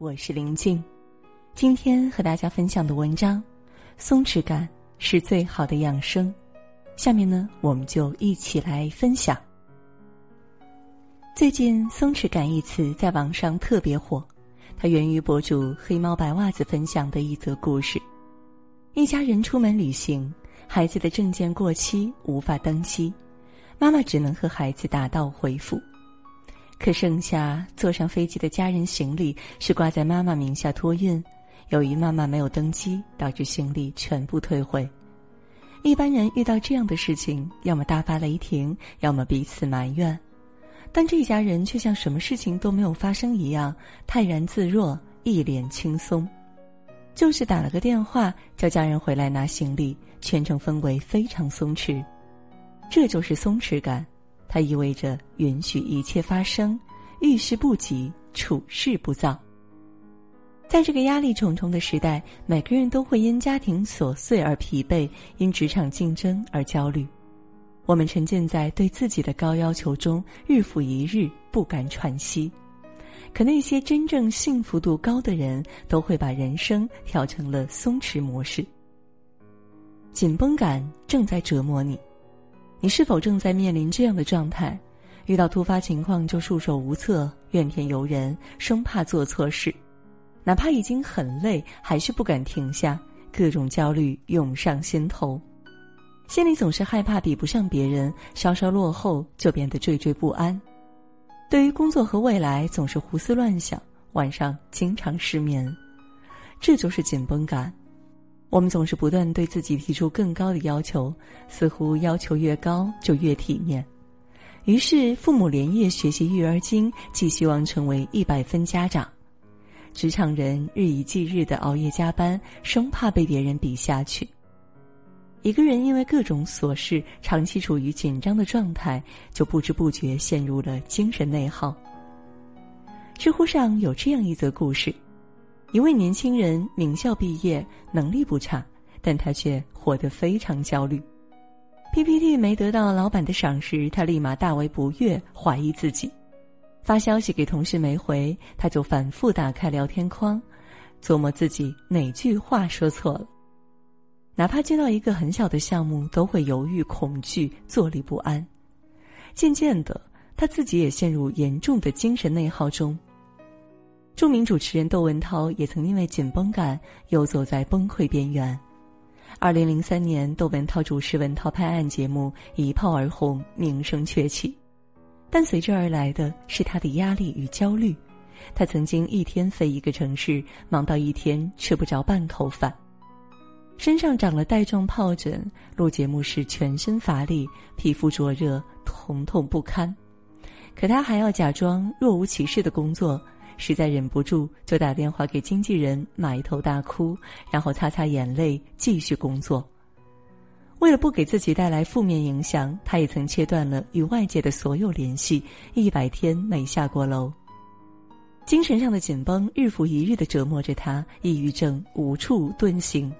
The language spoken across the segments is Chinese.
我是林静。今天和大家分享的文章，松弛感是最好的养生。下面呢，我们就一起来分享。最近“松弛感”一词在网上特别火，它源于博主黑猫白袜子分享的一则故事：一家人出门旅行，孩子的证件过期，无法登机，妈妈只能和孩子打道回府。可剩下坐上飞机的家人行李是挂在妈妈名下托运，由于妈妈没有登机，导致行李全部退回。一般人遇到这样的事情，要么大发雷霆，要么彼此埋怨。但这家人却像什么事情都没有发生一样，泰然自若，一脸轻松。就是打了个电话，叫家人回来拿行李，全程氛围非常松弛。这就是松弛感，它意味着允许一切发生，遇事不急，处事不躁。在这个压力重重的时代，每个人都会因家庭琐碎而疲惫，因职场竞争而焦虑。我们沉浸在对自己的高要求中，日复一日不敢喘息。可那些真正幸福度高的人，都会把人生调成了松弛模式。紧绷感正在折磨你，你是否正在面临这样的状态？遇到突发情况就束手无策，怨天尤人，生怕做错事。哪怕已经很累，还是不敢停下，各种焦虑涌上心头，心里总是害怕比不上别人，稍稍落后就变得惴惴不安。对于工作和未来，总是胡思乱想，晚上经常失眠，这就是紧绷感。我们总是不断对自己提出更高的要求，似乎要求越高就越体面。于是，父母连夜学习育儿经，寄希望成为一百分家长。职场人日以继日的熬夜加班，生怕被别人比下去。一个人因为各种琐事，长期处于紧张的状态，就不知不觉陷入了精神内耗。知乎上有这样一则故事：一位年轻人名校毕业，能力不差，但他却活得非常焦虑。PPT 没得到老板的赏识，他立马大为不悦，怀疑自己。发消息给同事没回，他就反复打开聊天框，琢磨自己哪句话说错了。哪怕接到一个很小的项目，都会犹豫、恐惧、坐立不安。渐渐的，他自己也陷入严重的精神内耗中。著名主持人窦文涛也曾因为紧绷感游走在崩溃边缘。二零零三年，窦文涛主持《文涛拍案》节目一炮而红，名声鹊起。但随之而来的是他的压力与焦虑，他曾经一天飞一个城市，忙到一天吃不着半口饭，身上长了带状疱疹，录节目时全身乏力，皮肤灼热，疼痛不堪。可他还要假装若无其事的工作，实在忍不住就打电话给经纪人，埋头大哭，然后擦擦眼泪，继续工作。为了不给自己带来负面影响，他也曾切断了与外界的所有联系，一百天没下过楼。精神上的紧绷日复一日的折磨着他，抑郁症无处遁形。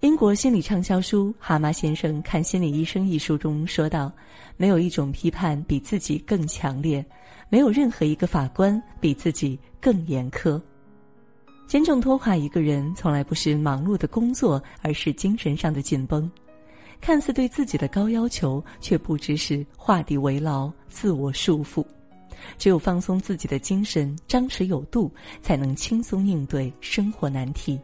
英国心理畅销书《蛤蟆先生看心理医生》一书中说道：“没有一种批判比自己更强烈，没有任何一个法官比自己更严苛。”真正拖垮一个人，从来不是忙碌的工作，而是精神上的紧绷。看似对自己的高要求，却不知是画地为牢、自我束缚。只有放松自己的精神，张弛有度，才能轻松应对生活难题。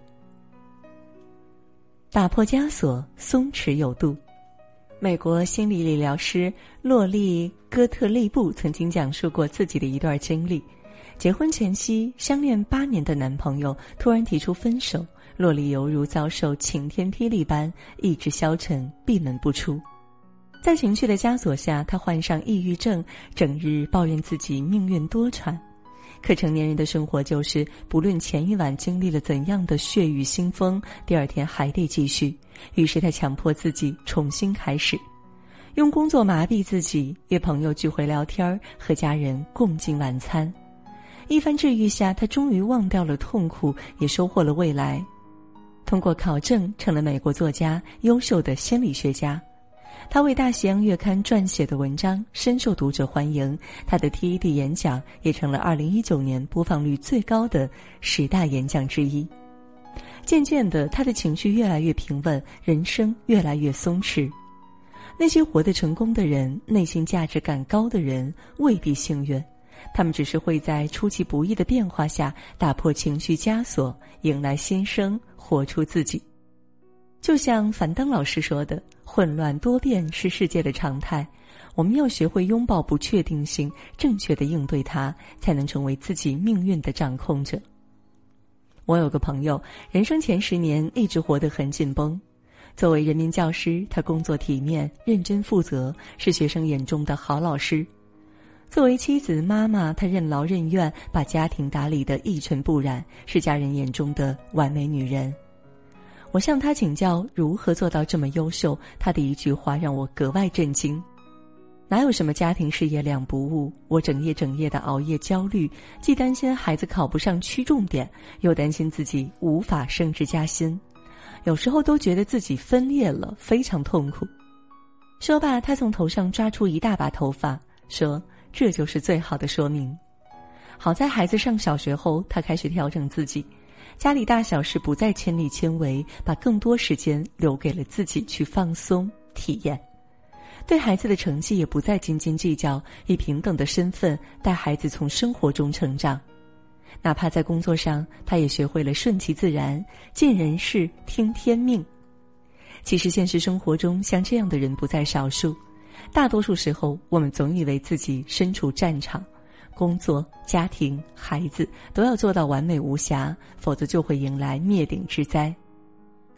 打破枷锁，松弛有度。美国心理理疗师洛丽·戈特利布曾经讲述过自己的一段经历。结婚前夕，相恋八年的男朋友突然提出分手，洛丽犹如遭受晴天霹雳般，意志消沉，闭门不出。在情绪的枷锁下，她患上抑郁症，整日抱怨自己命运多舛。可成年人的生活就是，不论前一晚经历了怎样的血雨腥风，第二天还得继续。于是他强迫自己重新开始，用工作麻痹自己，约朋友聚会聊天和家人共进晚餐。一番治愈下，他终于忘掉了痛苦，也收获了未来。通过考证，成了美国作家、优秀的心理学家。他为《大西洋月刊》撰写的文章深受读者欢迎，他的 TED 演讲也成了2019年播放率最高的十大演讲之一。渐渐的，他的情绪越来越平稳，人生越来越松弛。那些活得成功的人，内心价值感高的人，未必幸运，他们只是会在出其不意的变化下打破情绪枷锁，迎来新生，活出自己。就像樊登老师说的：“混乱多变是世界的常态，我们要学会拥抱不确定性，正确的应对它，才能成为自己命运的掌控者。”我有个朋友，人生前十年一直活得很紧绷。作为人民教师，他工作体面、认真负责，是学生眼中的好老师；作为妻子、妈妈，她任劳任怨，把家庭打理得一尘不染，是家人眼中的完美女人。我向他请教如何做到这么优秀，他的一句话让我格外震惊：哪有什么家庭事业两不误？我整夜整夜的熬夜焦虑，既担心孩子考不上区重点，又担心自己无法升职加薪，有时候都觉得自己分裂了，非常痛苦。说罢，他从头上抓出一大把头发，说：“这就是最好的说明。”好在孩子上小学后，他开始调整自己。家里大小事不再亲力亲为，把更多时间留给了自己去放松体验；对孩子的成绩也不再斤斤计较，以平等的身份带孩子从生活中成长。哪怕在工作上，他也学会了顺其自然，尽人事，听天命。其实现实生活中，像这样的人不在少数。大多数时候，我们总以为自己身处战场。工作、家庭、孩子都要做到完美无瑕，否则就会迎来灭顶之灾。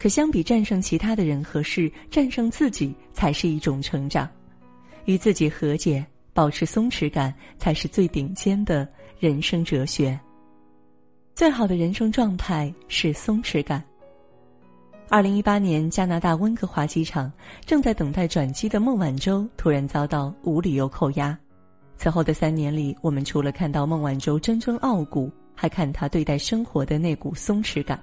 可相比战胜其他的人和事，战胜自己才是一种成长。与自己和解，保持松弛感，才是最顶尖的人生哲学。最好的人生状态是松弛感。二零一八年，加拿大温哥华机场正在等待转机的孟晚舟突然遭到无理由扣押。此后的三年里，我们除了看到孟晚舟铮铮傲骨，还看她对待生活的那股松弛感。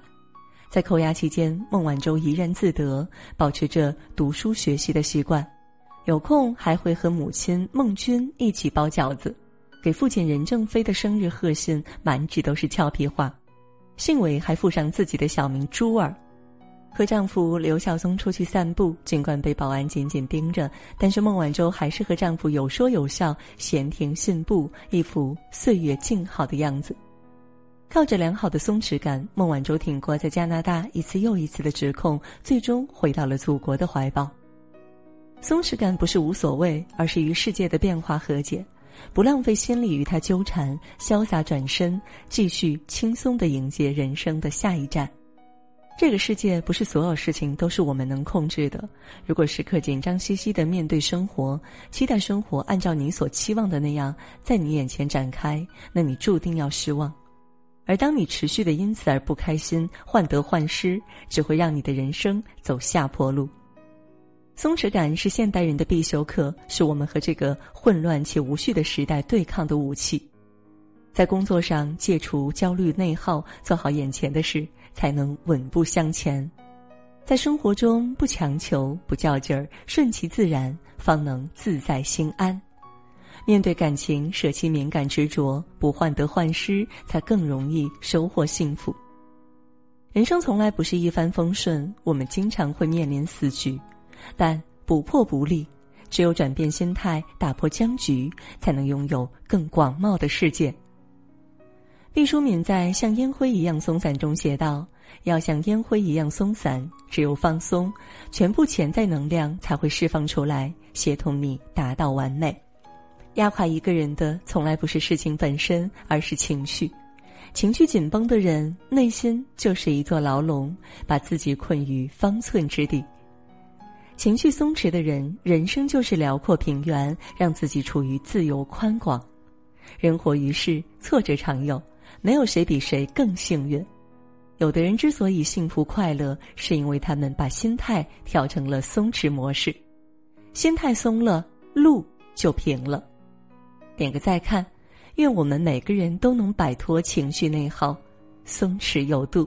在扣押期间，孟晚舟怡然自得，保持着读书学习的习惯，有空还会和母亲孟君一起包饺子，给父亲任正非的生日贺信满纸都是俏皮话，信尾还附上自己的小名珠儿。和丈夫刘孝松出去散步，尽管被保安紧紧盯着，但是孟晚舟还是和丈夫有说有笑，闲庭信步，一副岁月静好的样子。靠着良好的松弛感，孟晚舟挺过在加拿大一次又一次的指控，最终回到了祖国的怀抱。松弛感不是无所谓，而是与世界的变化和解，不浪费心力与他纠缠，潇洒转身，继续轻松的迎接人生的下一站。这个世界不是所有事情都是我们能控制的。如果时刻紧张兮兮的面对生活，期待生活按照你所期望的那样在你眼前展开，那你注定要失望。而当你持续的因此而不开心，患得患失，只会让你的人生走下坡路。松弛感是现代人的必修课，是我们和这个混乱且无序的时代对抗的武器。在工作上戒除焦虑内耗，做好眼前的事。才能稳步向前，在生活中不强求、不较劲儿，顺其自然，方能自在心安。面对感情，舍弃敏感执着，不患得患失，才更容易收获幸福。人生从来不是一帆风顺，我们经常会面临死局，但不破不立，只有转变心态，打破僵局，才能拥有更广袤的世界。毕淑敏在《像烟灰一样松散》中写道：“要像烟灰一样松散，只有放松，全部潜在能量才会释放出来，协同你达到完美。压垮一个人的，从来不是事情本身，而是情绪。情绪紧绷的人，内心就是一座牢笼，把自己困于方寸之地。情绪松弛的人，人生就是辽阔平原，让自己处于自由宽广。人活于世，挫折常有。”没有谁比谁更幸运。有的人之所以幸福快乐，是因为他们把心态调成了松弛模式。心态松了，路就平了。点个再看，愿我们每个人都能摆脱情绪内耗，松弛有度。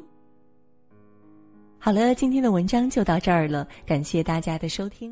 好了，今天的文章就到这儿了，感谢大家的收听。